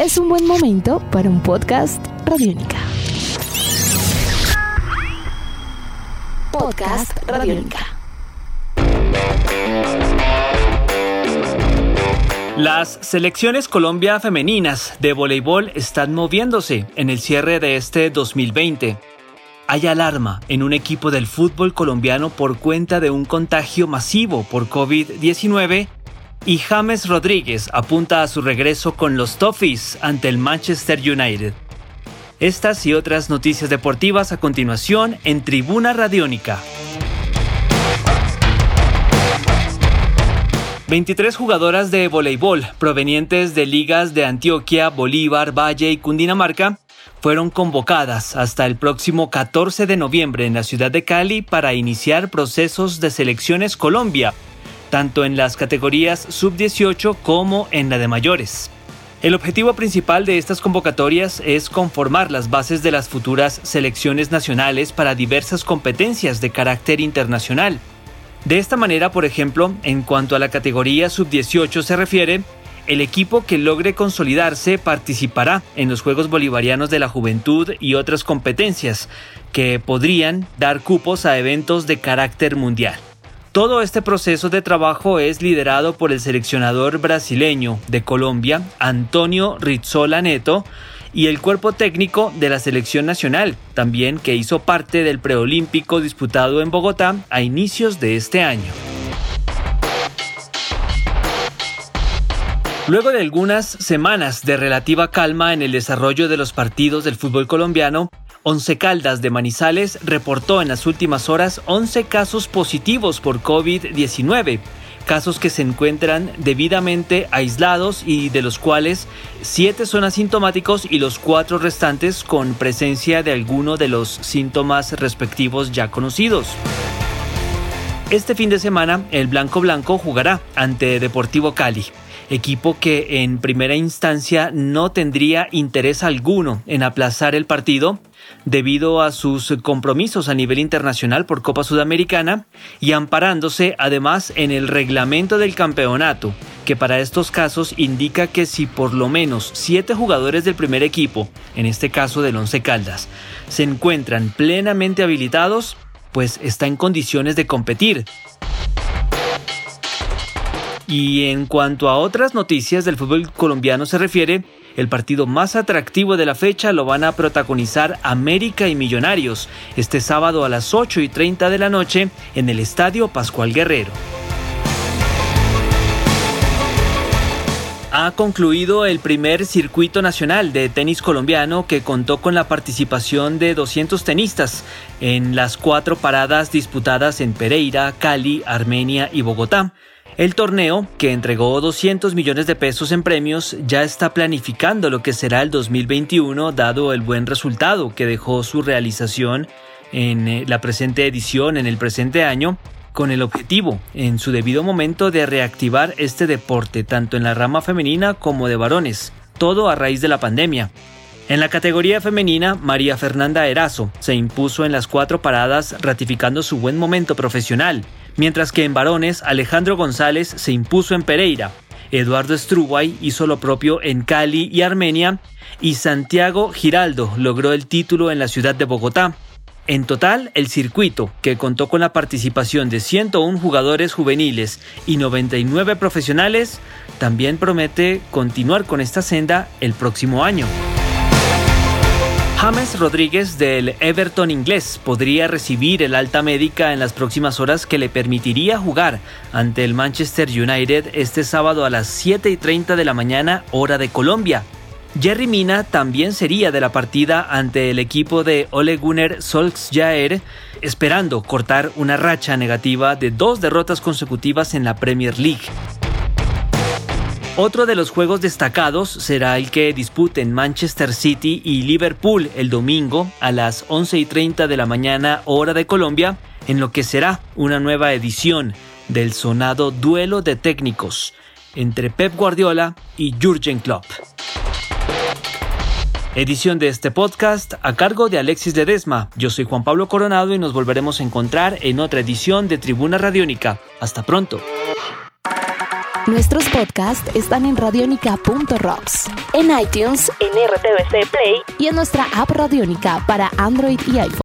es un buen momento para un podcast Radiónica. Podcast Radiónica. Las selecciones Colombia femeninas de voleibol están moviéndose en el cierre de este 2020. Hay alarma en un equipo del fútbol colombiano por cuenta de un contagio masivo por COVID-19 y James Rodríguez apunta a su regreso con los Toffees ante el Manchester United. Estas y otras noticias deportivas a continuación en Tribuna Radiónica. 23 jugadoras de voleibol provenientes de ligas de Antioquia, Bolívar, Valle y Cundinamarca fueron convocadas hasta el próximo 14 de noviembre en la ciudad de Cali para iniciar procesos de selecciones Colombia tanto en las categorías sub-18 como en la de mayores. El objetivo principal de estas convocatorias es conformar las bases de las futuras selecciones nacionales para diversas competencias de carácter internacional. De esta manera, por ejemplo, en cuanto a la categoría sub-18 se refiere, el equipo que logre consolidarse participará en los Juegos Bolivarianos de la Juventud y otras competencias que podrían dar cupos a eventos de carácter mundial. Todo este proceso de trabajo es liderado por el seleccionador brasileño de Colombia, Antonio Rizzola Neto, y el cuerpo técnico de la selección nacional, también que hizo parte del preolímpico disputado en Bogotá a inicios de este año. Luego de algunas semanas de relativa calma en el desarrollo de los partidos del fútbol colombiano, Once Caldas de Manizales reportó en las últimas horas 11 casos positivos por COVID-19, casos que se encuentran debidamente aislados y de los cuales 7 son asintomáticos y los 4 restantes con presencia de alguno de los síntomas respectivos ya conocidos. Este fin de semana, el Blanco Blanco jugará ante Deportivo Cali equipo que en primera instancia no tendría interés alguno en aplazar el partido debido a sus compromisos a nivel internacional por Copa Sudamericana y amparándose además en el reglamento del campeonato, que para estos casos indica que si por lo menos siete jugadores del primer equipo, en este caso del Once Caldas, se encuentran plenamente habilitados, pues está en condiciones de competir. Y en cuanto a otras noticias del fútbol colombiano se refiere, el partido más atractivo de la fecha lo van a protagonizar América y Millonarios este sábado a las 8 y 30 de la noche en el Estadio Pascual Guerrero. Ha concluido el primer circuito nacional de tenis colombiano que contó con la participación de 200 tenistas en las cuatro paradas disputadas en Pereira, Cali, Armenia y Bogotá. El torneo, que entregó 200 millones de pesos en premios, ya está planificando lo que será el 2021 dado el buen resultado que dejó su realización en eh, la presente edición en el presente año, con el objetivo, en su debido momento, de reactivar este deporte tanto en la rama femenina como de varones, todo a raíz de la pandemia. En la categoría femenina, María Fernanda Erazo se impuso en las cuatro paradas ratificando su buen momento profesional, mientras que en varones Alejandro González se impuso en Pereira, Eduardo Strubay hizo lo propio en Cali y Armenia, y Santiago Giraldo logró el título en la ciudad de Bogotá. En total, el circuito, que contó con la participación de 101 jugadores juveniles y 99 profesionales, también promete continuar con esta senda el próximo año. James Rodríguez del Everton inglés podría recibir el alta médica en las próximas horas que le permitiría jugar ante el Manchester United este sábado a las 7 y 30 de la mañana hora de Colombia. Jerry Mina también sería de la partida ante el equipo de Ole Gunnar Solskjaer, esperando cortar una racha negativa de dos derrotas consecutivas en la Premier League. Otro de los juegos destacados será el que disputen Manchester City y Liverpool el domingo a las 11 y 30 de la mañana hora de Colombia, en lo que será una nueva edición del sonado duelo de técnicos entre Pep Guardiola y Jürgen Klopp. Edición de este podcast a cargo de Alexis Ledesma. Yo soy Juan Pablo Coronado y nos volveremos a encontrar en otra edición de Tribuna Radiónica. Hasta pronto. Nuestros podcasts están en radionica.rocks, en iTunes, en RTVC Play y en nuestra app Radionica para Android y iPhone.